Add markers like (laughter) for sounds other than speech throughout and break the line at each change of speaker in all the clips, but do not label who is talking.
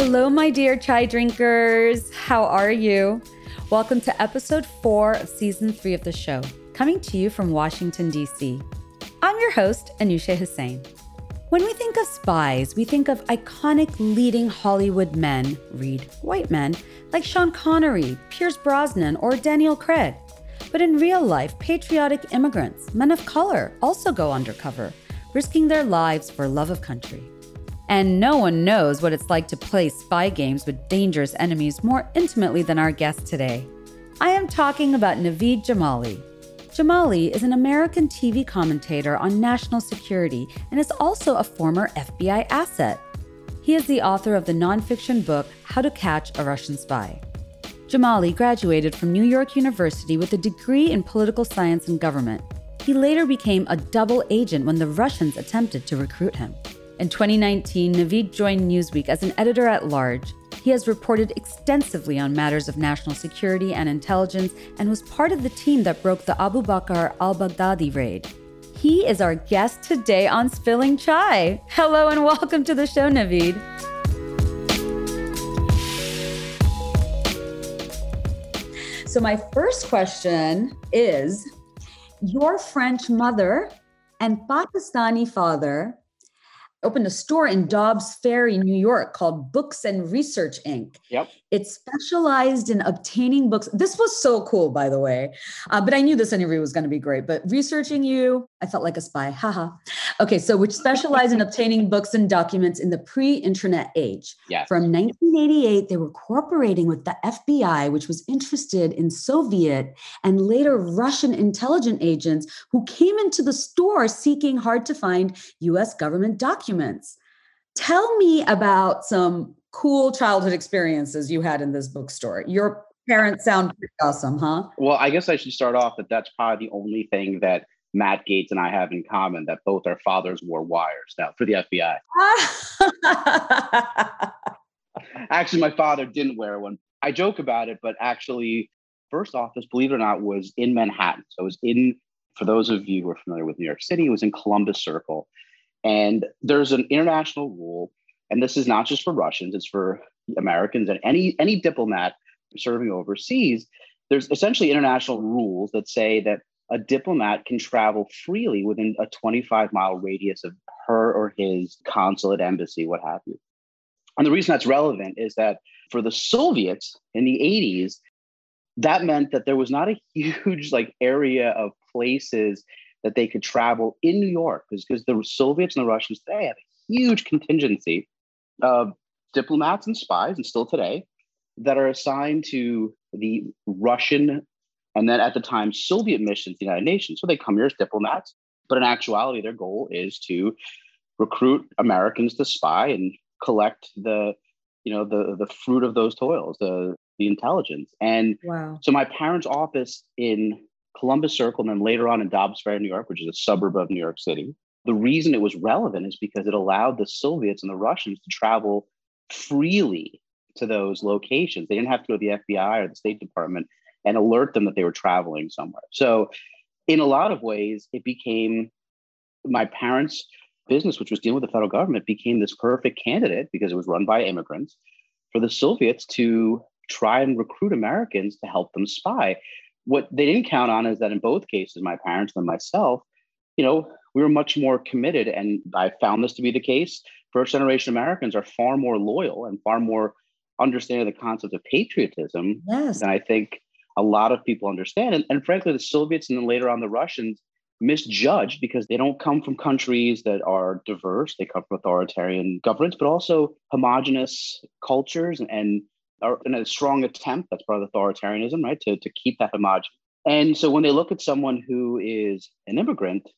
Hello, my dear chai drinkers. How are you? Welcome to episode four of season three of the show, coming to you from Washington, D.C. I'm your host, Anusha Hussain. When we think of spies, we think of iconic leading Hollywood men, read white men, like Sean Connery, Pierce Brosnan, or Daniel Craig. But in real life, patriotic immigrants, men of color, also go undercover, risking their lives for love of country. And no one knows what it's like to play spy games with dangerous enemies more intimately than our guest today. I am talking about Naveed Jamali. Jamali is an American TV commentator on national security and is also a former FBI asset. He is the author of the nonfiction book How to Catch a Russian Spy. Jamali graduated from New York University with a degree in political science and government. He later became a double agent when the Russians attempted to recruit him. In 2019, Naveed joined Newsweek as an editor at large. He has reported extensively on matters of national security and intelligence and was part of the team that broke the Abu Bakr al Baghdadi raid. He is our guest today on Spilling Chai. Hello and welcome to the show, Naveed. So, my first question is Your French mother and Pakistani father opened a store in Dobbs Ferry, New York called Books and Research Inc.
Yep.
It specialized in obtaining books. This was so cool, by the way. Uh, but I knew this interview was going to be great. But researching you, I felt like a spy. Haha. okay, so which specialized in obtaining books and documents in the pre-internet age.
Yes.
From 1988, they were cooperating with the FBI, which was interested in Soviet and later Russian intelligence agents who came into the store seeking hard to find US government documents. Tell me about some cool childhood experiences you had in this bookstore. Your parents sound pretty awesome, huh?
Well, I guess I should start off that that's probably the only thing that Matt Gaetz and I have in common that both our fathers wore wires now for the FBI. (laughs) actually, my father didn't wear one. I joke about it, but actually, first office, believe it or not, was in Manhattan. So it was in, for those of you who are familiar with New York City, it was in Columbus Circle. And there's an international rule and this is not just for Russians, it's for Americans and any any diplomat serving overseas. There's essentially international rules that say that a diplomat can travel freely within a 25 mile radius of her or his consulate, embassy, what have you. And the reason that's relevant is that for the Soviets in the 80s, that meant that there was not a (laughs) huge like area of places that they could travel in New York because the Soviets and the Russians today have a huge contingency of diplomats and spies, and still today, that are assigned to the Russian and then at the time Soviet missions, the United Nations. So they come here as diplomats, but in actuality, their goal is to recruit Americans to spy and collect the, you know, the the fruit of those toils, the the intelligence. And
wow.
so my parents' office in Columbus Circle, and then later on in Dobbs Ferry, New York, which is a suburb of New York City, the reason it was relevant is because it allowed the Soviets and the Russians to travel freely to those locations. They didn't have to go to the FBI or the State Department and alert them that they were traveling somewhere. So, in a lot of ways, it became my parents' business, which was dealing with the federal government, became this perfect candidate because it was run by immigrants for the Soviets to try and recruit Americans to help them spy. What they didn't count on is that in both cases, my parents and myself, you know, we were much more committed. And I found this to be the case. First generation Americans are far more loyal and far more understanding of the concept of patriotism
yes.
than I think a lot of people understand. And, and frankly, the Soviets and then later on the Russians misjudged because they don't come from countries that are diverse. They come from authoritarian governments, but also homogenous cultures and are in a strong attempt, that's part of authoritarianism, right? To, to keep that homogenous. And so when they look at someone who is an immigrant,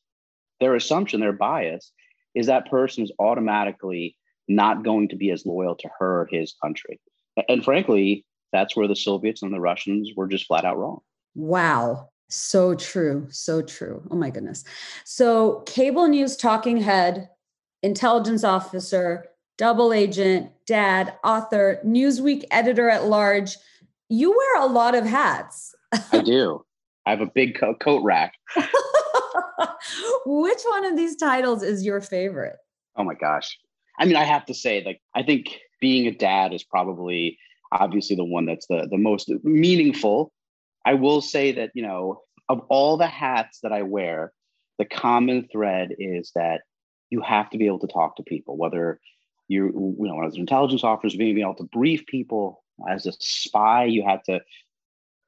their assumption, their bias, is that person is automatically not going to be as loyal to her or his country. And frankly, that's where the Soviets and the Russians were just flat out wrong.
Wow. So true. So true. Oh my goodness. So, cable news talking head, intelligence officer, double agent, dad, author, Newsweek editor at large. You wear a lot of hats.
I do. I have a big coat rack. (laughs)
Which one of these titles is your favorite?
Oh my gosh. I mean, I have to say, like, I think being a dad is probably obviously the one that's the the most meaningful. I will say that you know of all the hats that I wear, the common thread is that you have to be able to talk to people, whether you you know as an intelligence officer, being able to brief people. As a spy, you have to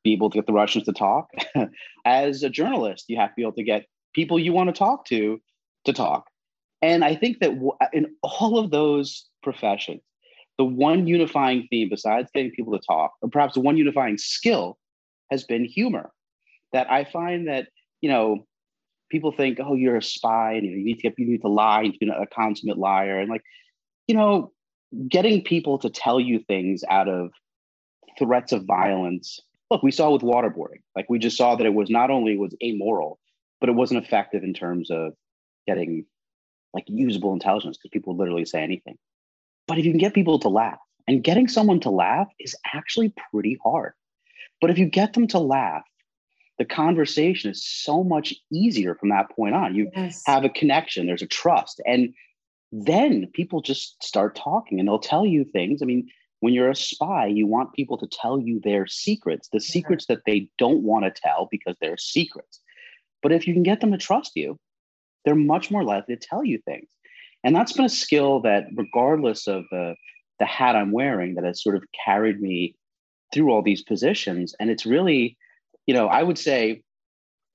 be able to get the Russians to talk. (laughs) as a journalist, you have to be able to get people you want to talk to to talk. And I think that in all of those professions, the one unifying theme, besides getting people to talk, or perhaps the one unifying skill, has been humor. That I find that you know people think, oh, you're a spy, and you need to you need to lie, you know, a consummate liar, and like, you know, getting people to tell you things out of threats of violence. Look, we saw with waterboarding. Like we just saw that it was not only was amoral, but it wasn't effective in terms of getting like usable intelligence because people would literally say anything. But if you can get people to laugh, and getting someone to laugh is actually pretty hard. But if you get them to laugh, the conversation is so much easier from that point on. You yes. have a connection, there's a trust. And then people just start talking and they'll tell you things. I mean, when you're a spy, you want people to tell you their secrets, the secrets that they don't want to tell because they're secrets. But if you can get them to trust you, they're much more likely to tell you things. And that's been a skill that, regardless of the, the hat I'm wearing, that has sort of carried me through all these positions. And it's really, you know, I would say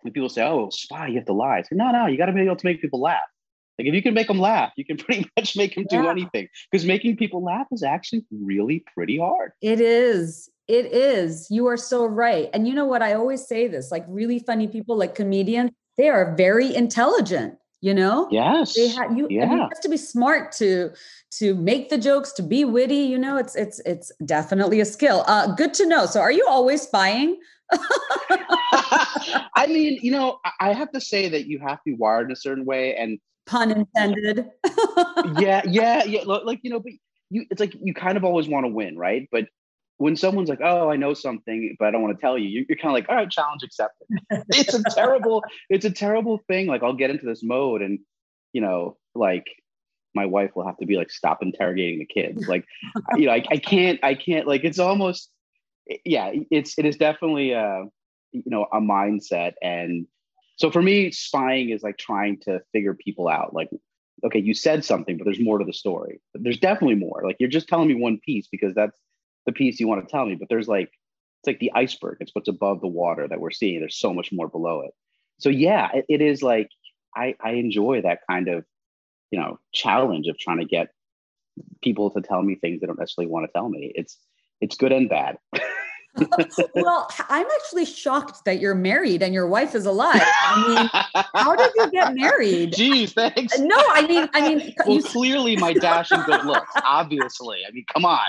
when people say, oh, spy, you have to lie. Say, no, no, you got to be able to make people laugh. Like if you can make them laugh, you can (laughs) pretty much make them do anything because making people laugh is actually really pretty hard.
It is. It is. You are so right. And you know what? I always say this like really funny people, like comedians, they are very intelligent you know?
Yes.
They have you, yeah. you have to be smart to to make the jokes to be witty you know? It's it's it's definitely a skill. Uh good to know. So are you always spying? (laughs)
I mean you know i have to say that you have to be wired in a certain way and
pun intended.
Yeah yeah yeah. Like you know but you it's like you kind of always want to win right? But when someone's like, "Oh, I know something, but I don't want to tell you," you're kind of like, "All right, challenge accepted." (laughs) it's a terrible, it's a terrible thing. Like I'll get into this mode, and you know, like my wife will have to be like, "Stop interrogating the kids." Like, you know, I, I can't, I can't. Like, it's almost, yeah, it's it is definitely a, you know, a mindset, and so for me, spying is like trying to figure people out. Like, okay, you said something, but there's more to the story. There's definitely more. Like, you're just telling me one piece because that's the piece you want to tell me, but there's like it's like the iceberg. It's what's above the water that we're seeing. There's so much more below it. So yeah, it, it is like I I enjoy that kind of you know challenge of trying to get people to tell me things they don't necessarily want to tell me. It's it's good and bad. (laughs)
well, I'm actually shocked that you're married and your wife is alive. I mean, how did you get married?
Geez, thanks.
No, I mean, I mean, (laughs)
well, you... clearly my dash dashing good looks. Obviously, I mean, come on,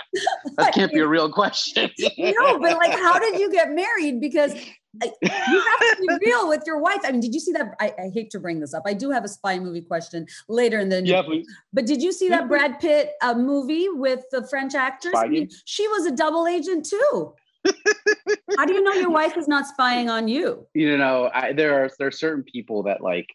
that can't be a real question. (laughs)
no, but like, how did you get married? Because you have to be (laughs) real with your wife. I mean, did you see that? I, I, hate to bring this up. I do have a spy movie question later in the
yeah, but,
but did you see that Brad Pitt uh, movie with the French actress? I mean, she was a double agent too. How do you know your wife is not spying on you?
You know, I, there are there are certain people that like,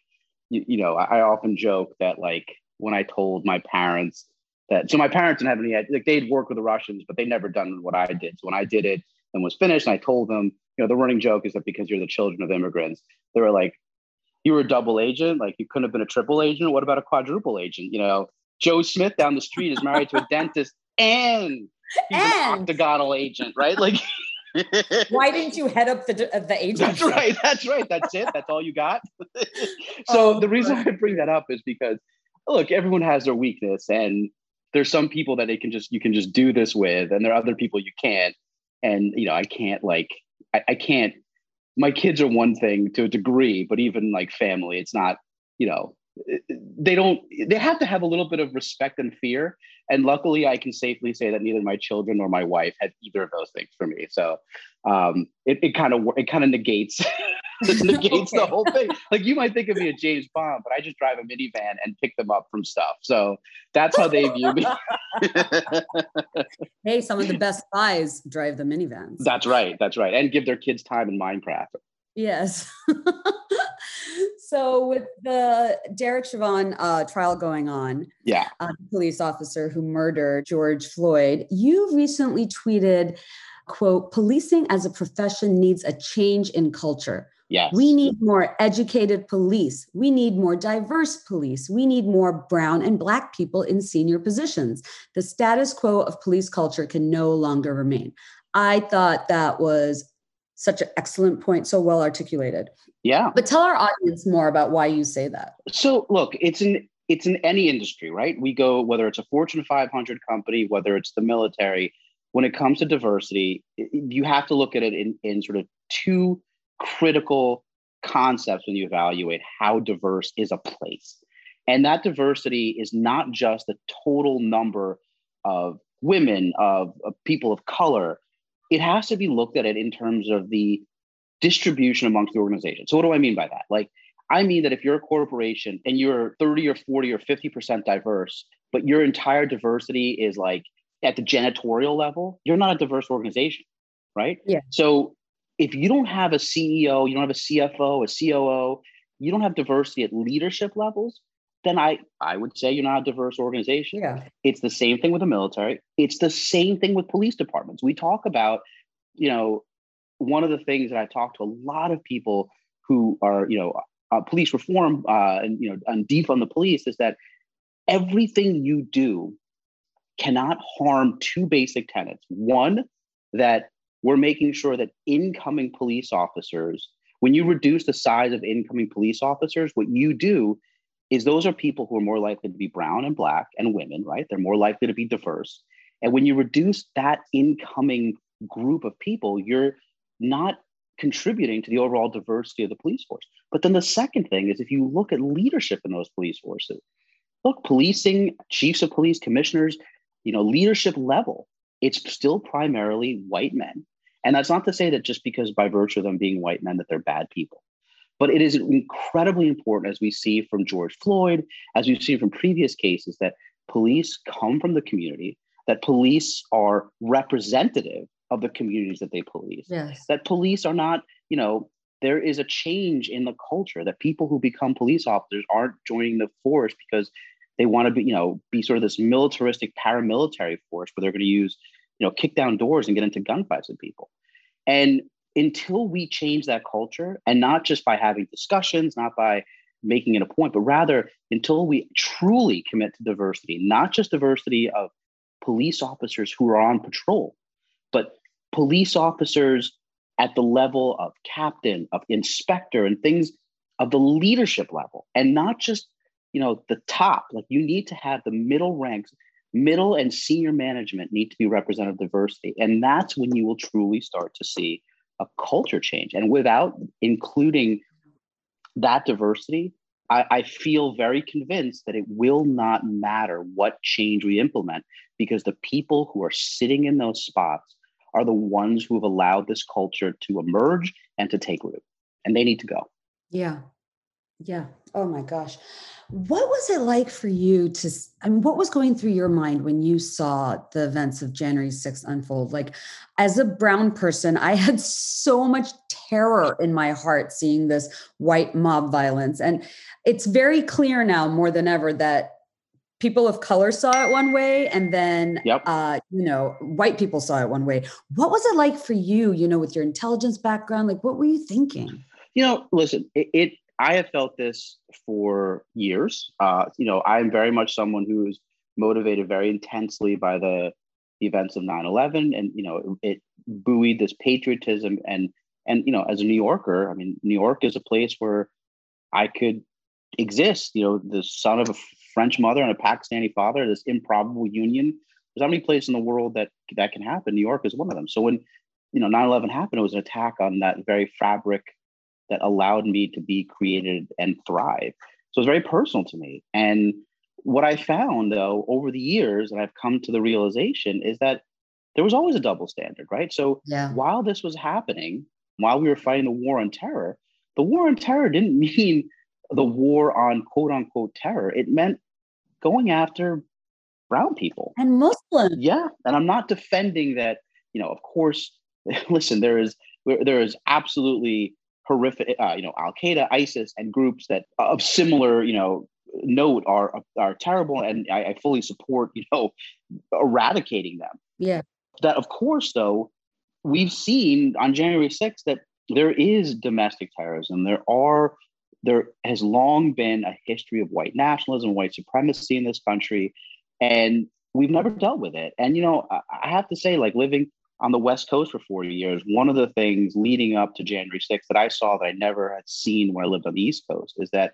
you, you know, I, I often joke that like when I told my parents that so my parents didn't have any like they'd worked with the Russians, but they never done what I did. So when I did it and was finished, and I told them, you know, the running joke is that because you're the children of immigrants, they were like, you were a double agent, like you couldn't have been a triple agent. What about a quadruple agent? You know, Joe Smith down the street is married to a dentist and he's and, an octagonal agent, right? Like, (laughs)
why didn't you head up the the agent?
That's right. That's right. That's it. That's all you got. (laughs) so oh, the reason I bring that up is because look, everyone has their weakness, and there's some people that they can just you can just do this with, and there are other people you can't. And you know, I can't like I, I can't. My kids are one thing to a degree, but even like family, it's not. You know, they don't they have to have a little bit of respect and fear. And luckily i can safely say that neither my children nor my wife had either of those things for me. So um, it kind of it kind of negates (laughs) negates okay. the whole thing. Like you might think of me as james bond but i just drive a minivan and pick them up from stuff. So that's how they view me. (laughs)
Hey some of the best spies drive the minivans.
That's right that's right. And give their kids time in minecraft.
Yes (laughs) so with the Derek Chauvin uh, trial going on,
yeah,
uh, police officer who murdered George Floyd, you recently tweeted, "quote Policing as a profession needs a change in culture."
Yes.
We need more educated police. We need more diverse police. We need more brown and black people in senior positions. The status quo of police culture can no longer remain. I thought that was such an excellent point, so well articulated.
Yeah.
But tell our audience more about why you say that.
So look, it's in it's in any industry, right? We go whether it's a Fortune 500 company, whether it's the military. When it comes to diversity, you have to look at it in, in sort of two critical concepts when you evaluate how diverse is a place. And that diversity is not just the total number of women, of, of people of color. It has to be looked at it in terms of the distribution amongst the organization. So, what do I mean by that? Like, I mean that if you're a corporation and you're 30 or 40 or 50% diverse, but your entire diversity is like at the janitorial level, you're not a diverse organization, right?
Yeah.
So, if you don't have a CEO, you don't have a CFO, a COO, you don't have diversity at leadership levels, then I, I would say you're not a diverse organization.
Yeah.
It's the same thing with the military. It's the same thing with police departments. We talk about, you know, one of the things that I talk to a lot of people who are, you know, uh, police reform uh, and, you know, and defund the police is that everything you do cannot harm two basic tenets. One, that we're making sure that incoming police officers, when you reduce the size of incoming police officers, what you do is those are people who are more likely to be brown and black and women, right? They're more likely to be diverse. And when you reduce that incoming group of people, you're not contributing to the overall diversity of the police force. But then the second thing is if you look at leadership in those police forces, look, policing, chiefs of police, commissioners, you know, leadership level, it's still primarily white men. And that's not to say that just because by virtue of them being white men that they're bad people. But it is incredibly important, as we see from George Floyd, as we've seen from previous cases, that police come from the community, that police are representative of the communities that they police,
yes.
that police are not, you know, there is a change in the culture that people who become police officers aren't joining the force because they want to be, you know, be sort of this militaristic paramilitary force where they're going to use you know, kick down doors and get into gunfights with people. And until we change that culture, and not just by having discussions, not by making it a point, but rather until we truly commit to diversity, not just diversity of police officers who are on patrol, but police officers at the level of captain, of inspector, and things of the leadership level, and not just you know the top. Like you need to have the middle ranks middle and senior management need to be representative diversity. And that's when you will truly start to see a culture change. And without including that diversity, I, I, feel very convinced that it will not matter what change we implement because the people who are sitting in those spots are the ones who have allowed this culture to emerge and to take root. And they need to go.
Yeah. Yeah. Oh my gosh. What was it like for you to, I mean, what was going through your mind when you saw the events of January 6th unfold? Like, as a brown person, I had so much terror in my heart seeing this white mob violence. And it's very clear now more than ever that people of color saw it one way and then
yep.
uh, you know white people saw it one way what was it like for you you know with your intelligence background like what were you thinking
you know listen it, it I have felt this for years. Uh, you know, I'm very much someone who is motivated very intensely by the, events of 9-11 and you know it, it buoyed this patriotism and and you know as a new yorker i mean new york is a place where i could exist you know the son of a french mother and a pakistani father this improbable union there's not many places in the world that that can happen new york is one of them so when you know 9-11 happened it was an attack on that very fabric that allowed me to be created and thrive. So it's very personal to me. And what I found though over the years, and I've come to the realization, is that there was always a double standard, right? So
yeah.
while this was happening, while we were fighting the war on terror, the war on terror didn't (laughs) mean the war on quote unquote terror. It meant going after brown people
and Muslims.
Yeah. And I'm not defending that, you know, of course, (laughs) listen, there is there is absolutely horrific, uh, you know, Al Qaeda, ISIS, and groups that of similar, you know, note are are terrible, and I, I fully support, you know, eradicating them.
Yeah.
That of course, though, we've seen on January 6th that there is domestic terrorism. There are there has long been a history of white nationalism, white supremacy in this country, and we've never dealt with it. And you know, I have to say, like living on the West Coast for 40 years, one of the things leading up to January 6th that I saw that I never had seen when I lived on the East Coast is that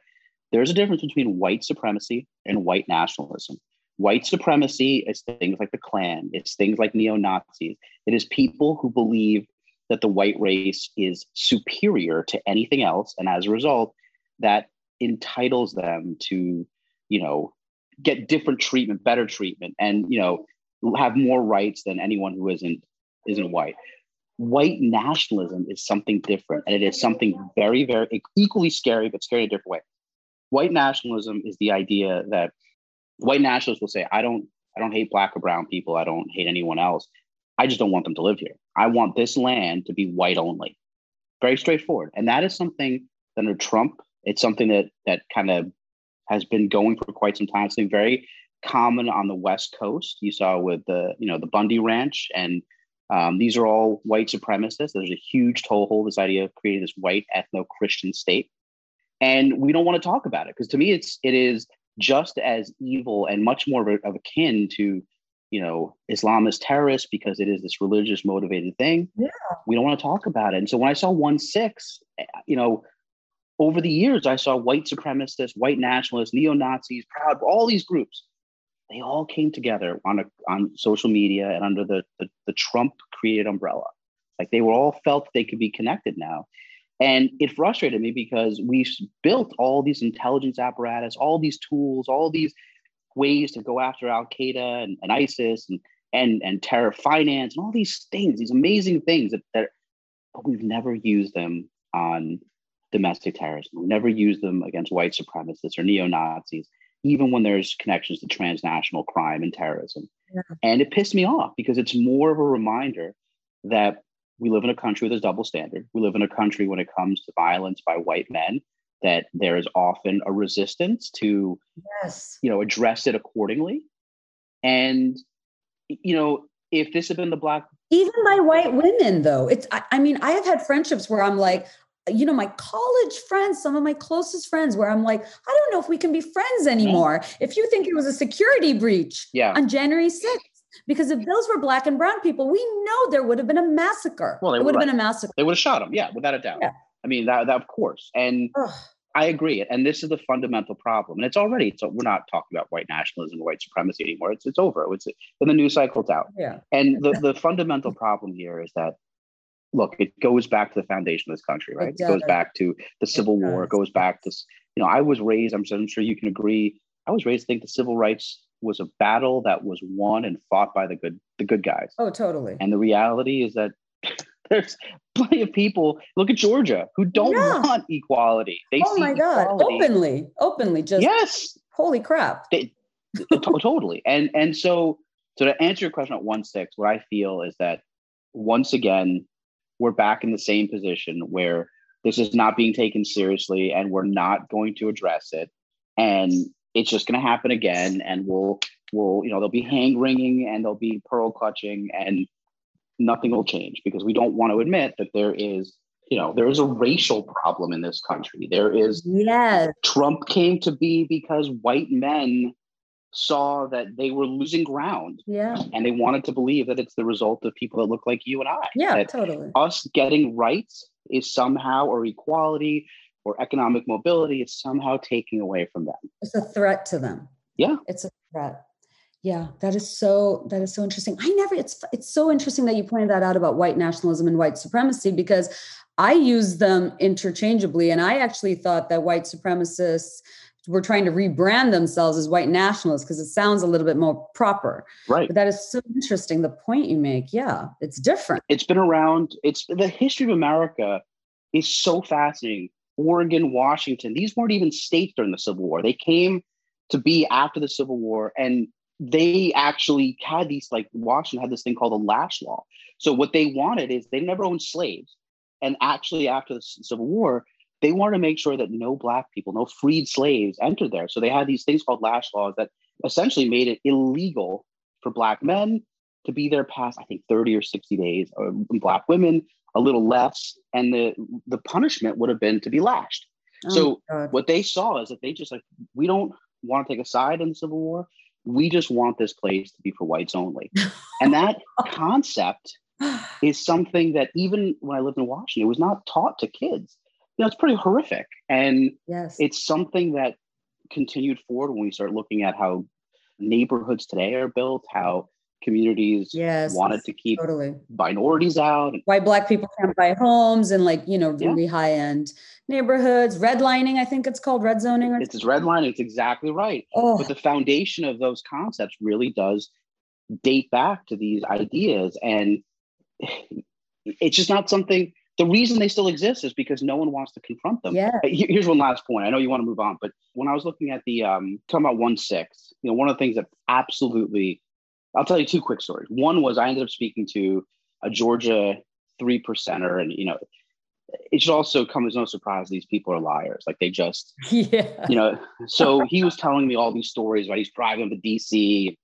there's a difference between white supremacy and white nationalism. White supremacy is things like the Klan, it's things like neo Nazis. It is people who believe that the white race is superior to anything else. And as a result, that entitles them to, you know, get different treatment, better treatment, and, you know, have more rights than anyone who isn't isn't white. White nationalism is something different, and it is something very, very equally scary, but scary in a different way. White nationalism is the idea that white nationalists will say, "I don't, I don't hate black or brown people. I don't hate anyone else. I just don't want them to live here. I want this land to be white only." Very straightforward, and that is something that under Trump, it's something that that kind of has been going for quite some time. It's very common on the West Coast. You saw with the, you know, the Bundy Ranch and um, these are all white supremacists. There's a huge toehold, this idea of creating this white ethno Christian state. And we don't want to talk about it because to me, it's it is just as evil and much more of, a, of akin to, you know, Islamist terrorists because it is this religious motivated thing.
Yeah.
We don't want to talk about it. And so when I saw one six, eh, you know, over the years, I saw white supremacists, white nationalists, neo Nazis, proud, all these groups they all came together on a, on social media and under the, the, the Trump created umbrella. Like they were all felt they could be connected now. And it frustrated me because we built all these intelligence apparatus, all these tools, all these ways to go after Al Qaeda and, and ISIS and, and, and terror finance and all these things, these amazing things that, that but we've never used them on domestic terrorism. We've never use them against white supremacists or neo Nazis even when there's connections to transnational crime and terrorism. Yeah. And it pissed me off because it's more of a reminder that we live in a country with a double standard. We live in a country when it comes to violence by white men that there is often a resistance to
yes.
you know address it accordingly. And you know, if this had been the black
even by white women though it's I, I, mean i have had friendships where i'm like you know, my college friends, some of my closest friends, where I'm like, I don't know if we can be friends anymore. If you think it was a security breach
yeah.
on January 6th, because if those were black and brown people, we know there would have been a massacre. Well, it would have been a massacre.
They would have shot them, yeah, without a doubt. Yeah. I mean, that, that of course. And Ugh. I agree. And this is the fundamental problem. And it's already, so we're not talking about white nationalism or white supremacy anymore. It's it's over. It's when the news cycle's out.
Yeah.
And the, the fundamental problem here is that look, it goes back to the foundation of this country, right? It, it goes back to the Civil it War. It goes back to, you know, I was raised, I'm, I'm sure you can agree, I was raised to think the civil rights was a battle that was won and fought by the good the good guys.
Oh, totally.
And the reality is that (laughs) there's plenty of people. Look at Georgia who don't yeah. want equality.
They oh my god, equality. openly, openly, just
yes.
Holy crap!
They, totally. And and so so to answer your question at one six, what I feel is that once again we're back in the same position where this is not being taken seriously and we're not going to address it. And it's just going to happen again and we'll we'll you know there'll be hand wringing and there'll be pearl clutching and nothing will change because we don't want to admit that there is you know there is a racial problem in this country. There is
yes.
Trump came to be because white men saw that they were losing ground.
Yeah.
And they wanted to believe that it's the result of people that look like you and I.
Yeah, totally.
Us getting rights is somehow, or equality or economic mobility is somehow taking away from them.
It's a threat to them.
Yeah.
It's a threat. Yeah, that is so that is so interesting. I never it's it's so interesting that you pointed that out about white nationalism and white supremacy because I use them interchangeably and I actually thought that white supremacists were trying to rebrand themselves as white nationalists because it sounds a little bit more proper.
Right.
But that is so interesting. The point you make, yeah, it's different.
It's been around. It's the history of America is so fascinating. Oregon, Washington, these weren't even states during the Civil War. They came to be after the Civil War, and they actually had these like Washington had this thing called the Lash Law. So what they wanted is they never owned slaves. and actually after the Civil War, they wanted to make sure that no black people, no freed slaves entered there. So they had these things called lash laws that essentially made it illegal for black men to be there past, I think, 30 or 60 days, uh, or black women a little less, and the the punishment would have been to be lashed. Oh so what they saw is that they just like we don't want to take a side in the Civil War. We just want this place to be for whites only. (laughs) and that concept is something that even when I lived in Washington, it was not taught to kids. You know, it's pretty horrific. And
yes.
it's something that continued forward when we start looking at how neighborhoods today are built, how communities
yes,
wanted to keep
totally.
minorities out.
Why black people can't buy homes and like, you know, really yeah. high end neighborhoods, redlining, I think it's called red zoning.
Or it's redlining. It's exactly right. Oh. But the foundation of those concepts really does date back to these ideas. And (sighs) it's just not something, the reason they still exist is because no one wants to confront them.
Yeah.
Here's one last point. I know you want to move on, but when I was looking at the, um, talking about one six, you know, one of the things that absolutely I'll tell you two quick stories. One was I ended up speaking to a Georgia three percenter, and you know, it should also come as no surprise these people are liars. Like they just, (laughs)
yeah,
you know. So he was telling me all these stories. about he's driving to DC.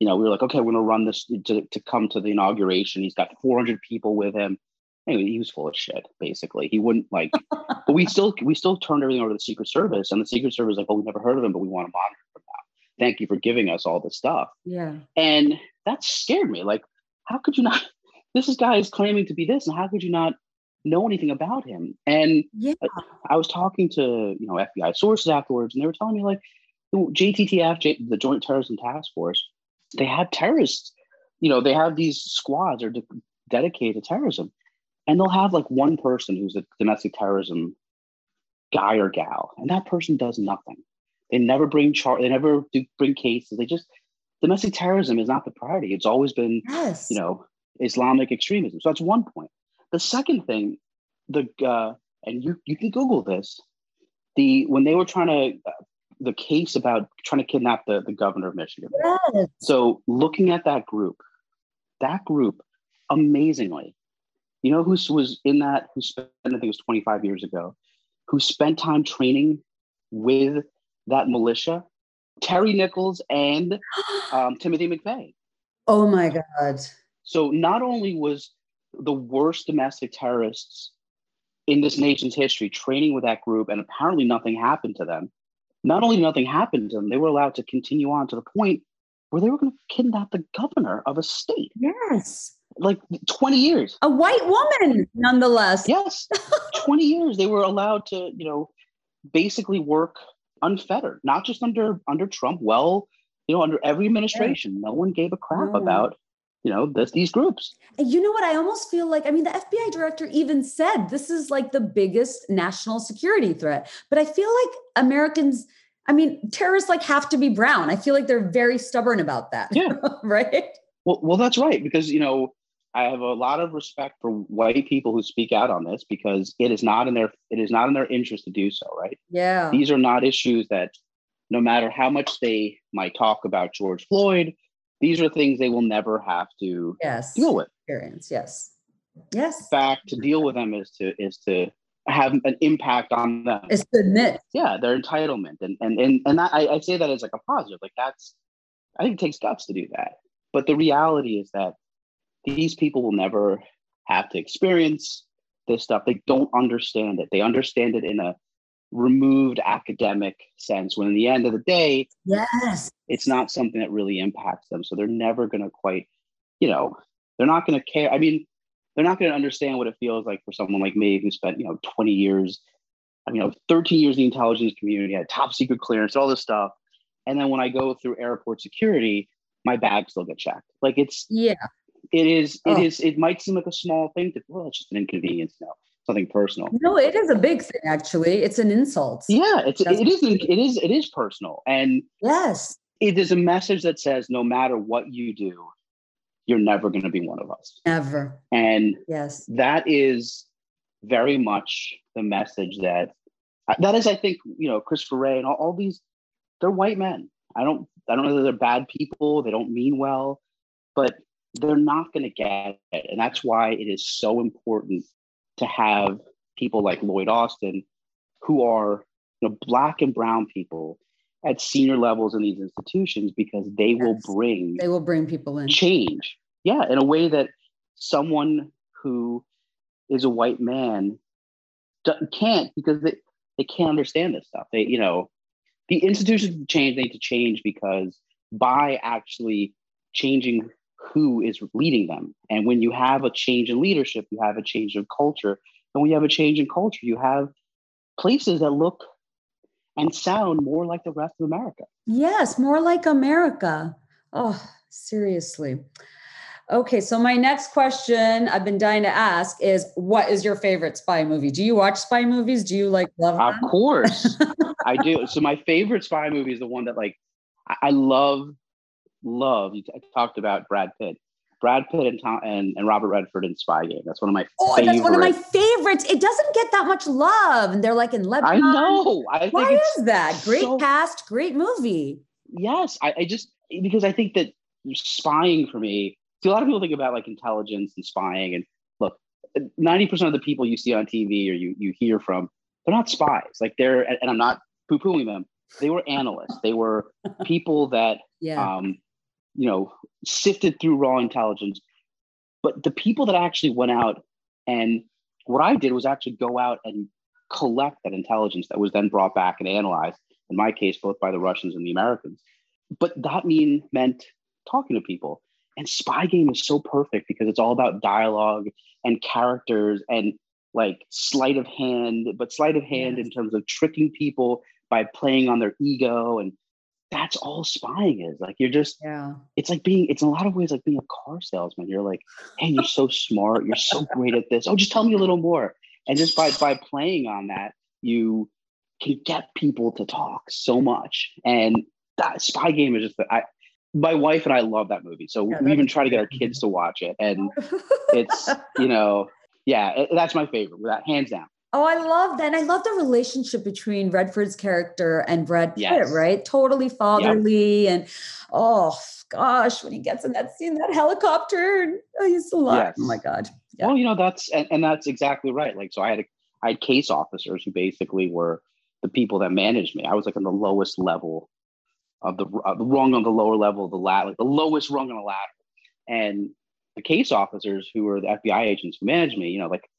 You know, we were like, okay, we're gonna run this to, to come to the inauguration. He's got 400 people with him. Anyway, he was full of shit. Basically, he wouldn't like. but we still we still turned everything over to the Secret Service, and the Secret Service was like, oh, we never heard of him, but we want to monitor him now thank you for giving us all this stuff.
Yeah.
And that scared me. Like, how could you not? (laughs) This is guy is claiming to be this, and how could you not know anything about him? And
yeah.
I, was talking to you know FBI sources afterwards, and they were telling me like JTTF, J, the Joint Terrorism Task Force, they had terrorists. You know, they have these squads are de- dedicated to terrorism, and they'll have like one person who's a domestic terrorism guy or gal, and that person does nothing. They never bring char. They never do bring cases. They just domestic terrorism is not the priority. It's always been,
yes.
you know, Islamic extremism. So that's one point. The second thing, the uh, and you you can Google this. The when they were trying to uh, the case about trying to kidnap the, the governor of Michigan.
Yes.
So looking at that group, that group, amazingly, you know who was in that? Who spent I think it was 25 years ago, who spent time training with that militia, Terry Nichols and (gasps) um, Timothy McVeigh.
Oh my God.
So not only was the worst domestic terrorists in this nation's history training with that group, and apparently nothing happened to them. Not only nothing happened to them, they were allowed to continue on to the point where they were going to kidnap the governor of a state.
Yes.
Like 20 years.
A white woman, nonetheless.
Yes. (laughs) 20 years they were allowed to, you know, basically work unfettered, not just under under Trump. Well, you know, under every administration, no one gave a crap no. about you know this, these groups.
And you know what? I almost feel like I mean, the FBI director even said this is like the biggest national security threat. But I feel like Americans. I mean, terrorists like have to be brown. I feel like they're very stubborn about that.
Yeah. (laughs)
right.
Well, well, that's right because you know I have a lot of respect for white people who speak out on this because it is not in their it is not in their interest to do so, right?
Yeah.
These are not issues that no matter how much they might talk about George Floyd, these are things they will never have to
yes.
deal with.
Experience, yes. Yes.
In fact, to deal with them is to is to have an impact on them.
It's to admit.
Yeah, their entitlement. And and and, and that, I, I say that as like a positive. Like that's I think it takes guts to do that. But the reality is that these people will never have to experience this stuff. They don't understand it. They understand it in a removed academic sense when in the end of the day
yes.
it's not something that really impacts them. So they're never going to quite you know they're not going to care. I mean they're not going to understand what it feels like for someone like me who spent you know 20 years I mean, you know 13 years in the intelligence community had top secret clearance all this stuff. And then when i go through airport security my bag still get checked. Like it's
yeah
it is. It oh. is. It might seem like a small thing to. Well, it's just an inconvenience now. Something personal.
No, it is a big thing. Actually, it's an insult.
Yeah, it's. That's it is. It is. It is personal, and
yes,
it is a message that says no matter what you do, you're never going to be one of us.
Never.
And
yes,
that is very much the message that that is. I think you know Christopher Wray and all, all these. They're white men. I don't. I don't know that they're bad people. They don't mean well, but they're not going to get it. And that's why it is so important to have people like Lloyd Austin, who are you know, black and brown people at senior levels in these institutions because they yes. will bring
they will bring people in
change. Yeah, in a way that someone who is a white man can't because they, they can't understand this stuff. They, you know, the institutions change, they need to change because by actually changing who is leading them. And when you have a change in leadership, you have a change in culture. And when you have a change in culture, you have places that look and sound more like the rest of America.
Yes, more like America. Oh, seriously. Okay, so my next question I've been dying to ask is what is your favorite spy movie? Do you watch spy movies? Do you like love
them? Of course. (laughs) I do. So my favorite spy movie is the one that like I love love. You talked about Brad Pitt. Brad Pitt and Tom and, and Robert Redford in Spy Game. That's one of my
oh, that's one of my favorites. It doesn't get that much love, and they're like in Lebanon.
I know. I
Why is that? Great so, cast, great movie.
Yes, I, I just because I think that spying for me. See, a lot of people think about like intelligence and spying, and look, ninety percent of the people you see on TV or you you hear from, they're not spies. Like they're, and I'm not poo pooing them. They were analysts. They were (laughs) people that yeah. um, you know, sifted through raw intelligence. But the people that actually went out and what I did was actually go out and collect that intelligence that was then brought back and analyzed, in my case, both by the Russians and the Americans. But that mean meant talking to people. And Spy Game is so perfect because it's all about dialogue and characters and like sleight of hand, but sleight of hand yes. in terms of tricking people by playing on their ego and that's all spying is. Like you're just yeah. It's like being it's in a lot of ways like being a car salesman. You're like, hey, you're so smart, you're so great at this. Oh, just tell me a little more. And just by by playing on that, you can get people to talk so much. And that spy game is just I my wife and I love that movie. So yeah, we even try to get our kids to watch it. And (laughs) it's, you know, yeah, it, that's my favorite, that hands down.
Oh, I love that. And I love the relationship between Redford's character and Brad Pitt, yes. right? Totally fatherly. Yep. And oh gosh, when he gets in that scene, that helicopter, oh, he's a lot. Yes. Oh my God.
Yeah. Well, you know, that's and, and that's exactly right. Like, so I had a I had case officers who basically were the people that managed me. I was like on the lowest level of the, uh, the rung on the lower level of the ladder, like the lowest rung on the ladder. And the case officers who were the FBI agents who managed me, you know, like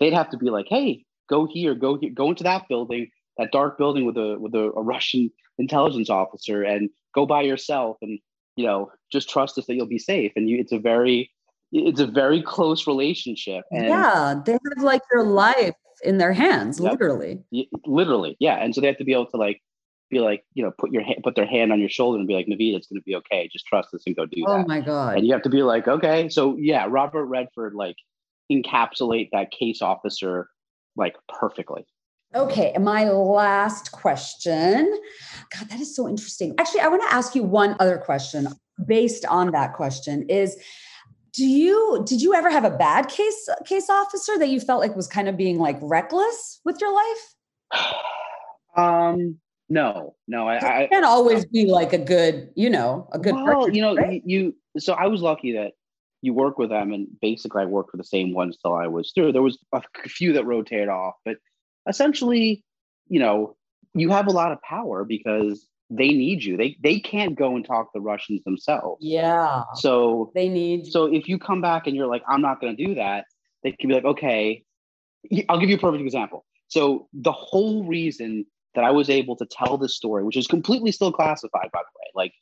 they'd have to be like, hey, go here, go here, go into that building, that dark building with a with a, a Russian intelligence officer, and go by yourself, and you know, just trust us that you'll be safe. And you, it's a very it's a very close relationship. And
yeah, they have like your life in their hands, yep. literally.
literally, yeah. And so they have to be able to like be like, you know, put your hand, put their hand on your shoulder and be like, Naveed, it's going to be okay. Just trust us and go do
oh
that.
Oh my god!
And you have to be like, okay, so yeah, Robert Redford like encapsulate that case officer like perfectly.
Okay, my last question. God, that is so interesting. Actually, I want to ask you one other question based on that question is do you did you ever have a bad case case officer that you felt like was kind of being like reckless with your life? (sighs)
Um no, no, I,
I can't always be like a good, you know, a good.
Well, person, you know, right? you. So I was lucky that you work with them and basically I worked with the same ones till I was through. There was a few that rotated off, but essentially, you know, you have a lot of power because they need you. They they can't go and talk to the Russians themselves.
Yeah.
So
they need
so if you come back and you're like, I'm not gonna do that, they can be like, okay, I'll give you a perfect example. So the whole reason that I was able to tell this story, which is completely still classified, by the way, like,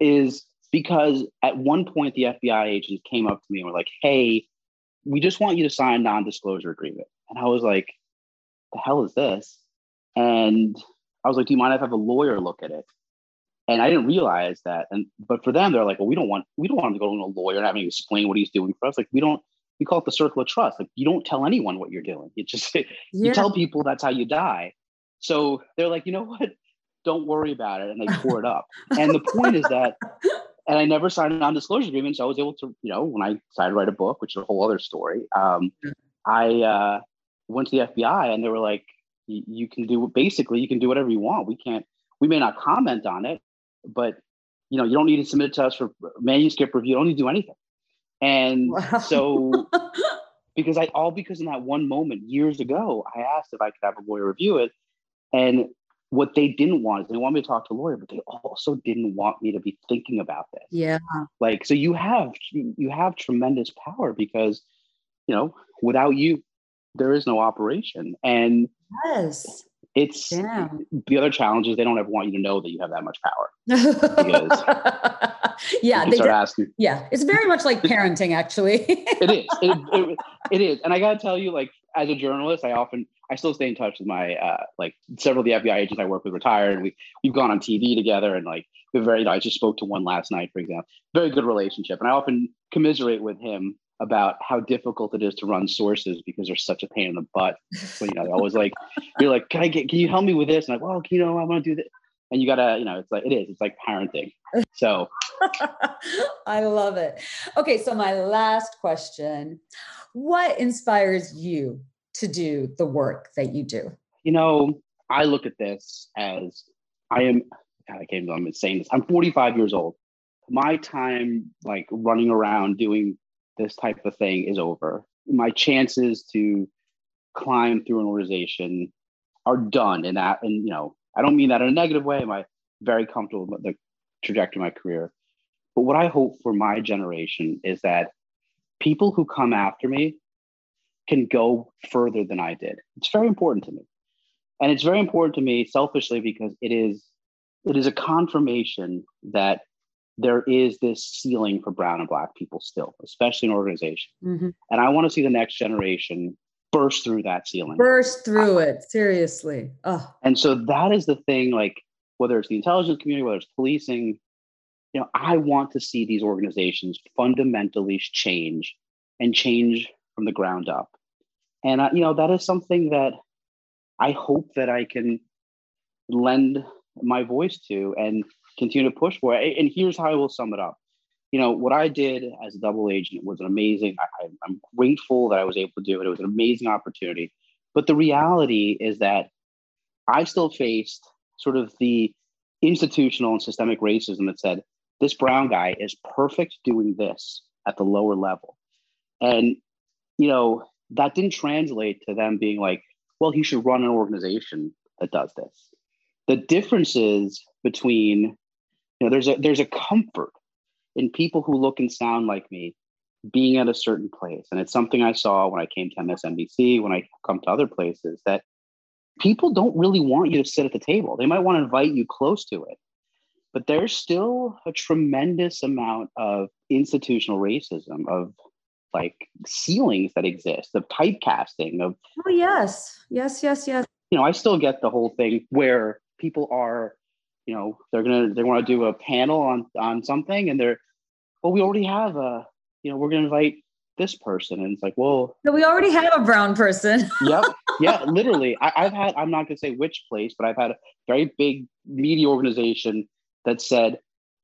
is because at one point the FBI agents came up to me and were like, "Hey, we just want you to sign a non-disclosure agreement." And I was like, "The hell is this?" And I was like, "Do you mind if I have a lawyer look at it?" And I didn't realize that. And but for them, they're like, "Well, we don't want we don't want him to go to a lawyer and having to explain what he's doing for us. Like we don't." We call it the circle of trust. Like you don't tell anyone what you're doing. You just (laughs) yeah. you tell people that's how you die. So they're like, you know what? Don't worry about it. And they tore it up. And the point is that (laughs) and I never signed a non-disclosure agreement. So I was able to, you know, when I decided to write a book, which is a whole other story, um, I uh, went to the FBI and they were like, you can do basically you can do whatever you want. We can't, we may not comment on it, but you know, you don't need to submit it to us for manuscript review. You don't need to do anything. And wow. so (laughs) because I all because in that one moment years ago, I asked if I could have a lawyer review it. And what they didn't want is they want me to talk to a lawyer, but they also didn't want me to be thinking about this.
Yeah.
Like, so you have you have tremendous power because, you know, without you, there is no operation. And
yes.
It's the other challenge is they don't ever want you to know that you have that much power. (laughs)
yeah, they
start asking.
Yeah, it's very much like parenting, actually.
it is. It, it, (laughs) it is. And I got to tell you, like, as a journalist, I often, I still stay in touch with my, uh, like, several of the FBI agents I work with retired, and we we've gone on TV together, and like, we're very. You know, I just spoke to one last night, for example. Very good relationship, and I often commiserate with him about how difficult it is to run sources because they're such a pain in the butt. So, you know, they're always like, (laughs) you're like, can I get, can you help me with this? And I'm like, well, you know, I want to do this. And you gotta, you know, it's like, it is, it's like parenting. So (laughs)
I love it. Okay. So my last question, what inspires you to do the work that you do?
You know, I look at this as I am, God, I can't I'm saying this. I'm 45 years old. My time like running around doing this type of thing is over. My chances to climb through an organization are done in that. And, you know, I don't mean that in a negative way. I'm very comfortable with the trajectory of my career? But what I hope for my generation is that people who come after me can go further than I did. It's very important to me. And it's very important to me selfishly because it is it is a confirmation that there is this ceiling for brown and black people still, especially in organization. Mm-hmm. And I want to see the next generation burst through that ceiling.
Burst through I, it, seriously. Oh.
And so that is the thing, like whether it's the intelligence community, whether it's policing, you know, I want to see these organizations fundamentally change and change from the ground up. And you know, that is something that I hope that I can lend my voice to and continue to push for. And here's how I will sum it up. You know, what I did as a double agent was an amazing, I, I'm grateful that I was able to do it. It was an amazing opportunity. But the reality is that I still faced sort of the institutional and systemic racism that said, this brown guy is perfect doing this at the lower level. And, you know, that didn't translate to them being like, well, he should run an organization that does this. The differences between you know there's a there's a comfort in people who look and sound like me being at a certain place. And it's something i saw when i came to msnbc when i come to other places that people don't really want you to sit at the table. They might want to invite you close to it. But there's still a tremendous amount of institutional racism of like ceilings that exist of typecasting of
oh yes. Yes yes yes.
You know i still get the whole thing where people are you know they're gonna they want to do a panel on on something and they're well we already have a you know we're gonna invite this person. And it's like well
so we already have a brown person. (laughs)
Yep. Yeah literally. I, have had i'm not gonna say which place but i've had a very big media organization that said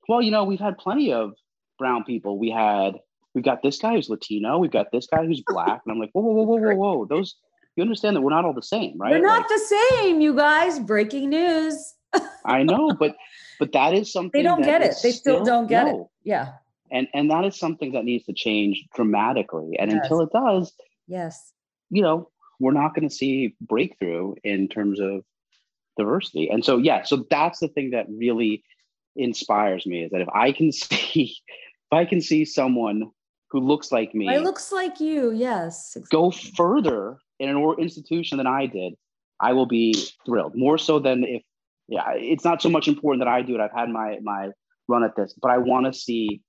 well you know we've had plenty of brown people. We had we've got this guy who's latino we've got this guy who's (laughs) black and i'm like whoa whoa whoa whoa whoa whoa those you understand that we're not all the same right
we're not like, the same you guys breaking news (laughs)
I know, but but that is something
they don't get it. They still, still don't get no. it. Yeah.
And and that is something that needs to change dramatically. And yes. until it does,
yes,
you know, we're not going to see breakthrough in terms of diversity. And so yeah, so that's the thing that really inspires me is that if I can (laughs) see if I can see someone who looks like me,
it looks like you, yes,
go further in an institution than I did, I will be thrilled. More so than if yeah, it's not so much important that I do it. I've had my my run at this, but I want to see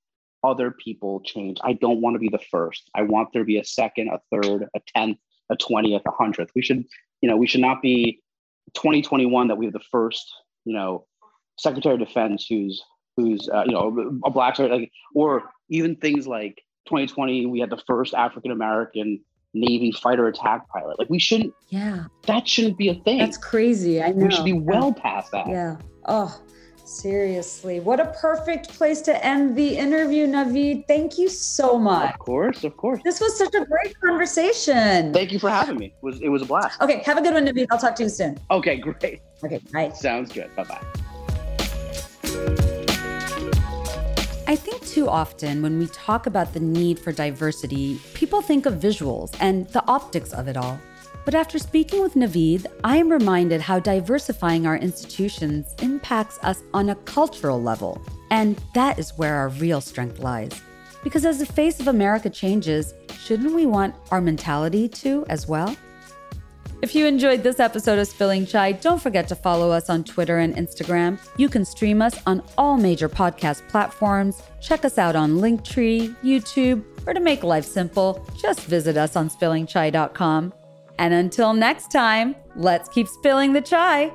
other people change. I don't want to be the first. I want there to be a second, a third, a tenth, a twentieth, a hundredth. We should, you know, we should not be 2021 that we have the first, you know, Secretary of Defense who's who's uh, you know a black like, or even things like 2020 we had the first African American Navy fighter attack pilot. Like we shouldn't.
Yeah.
That shouldn't be a thing.
That's crazy. I know.
We should be well past that.
Yeah. Oh, seriously. What a perfect place to end the interview, Naveed. Thank you so much.
Of course, of course.
This was such a great conversation.
Thank you for having me. It was it was a blast.
Okay, have a good one, Naveed. I'll talk to you soon.
Okay, (laughs) great.
Okay, bye.
Sounds good. Bye bye.
I think too often when we talk about the need for diversity, people think of visuals and the optics of it all. But after speaking with Naveed, I am reminded how diversifying our institutions impacts us on a cultural level. And that is where our real strength lies. Because as the face of America changes, shouldn't we want our mentality to as well? If you enjoyed this episode of Spilling Chai, don't forget to follow us on Twitter and Instagram. You can stream us on all major podcast platforms. Check us out on Linktree, YouTube, or to make life simple, just visit us on spillingchai.com. And until next time, let's keep spilling the chai.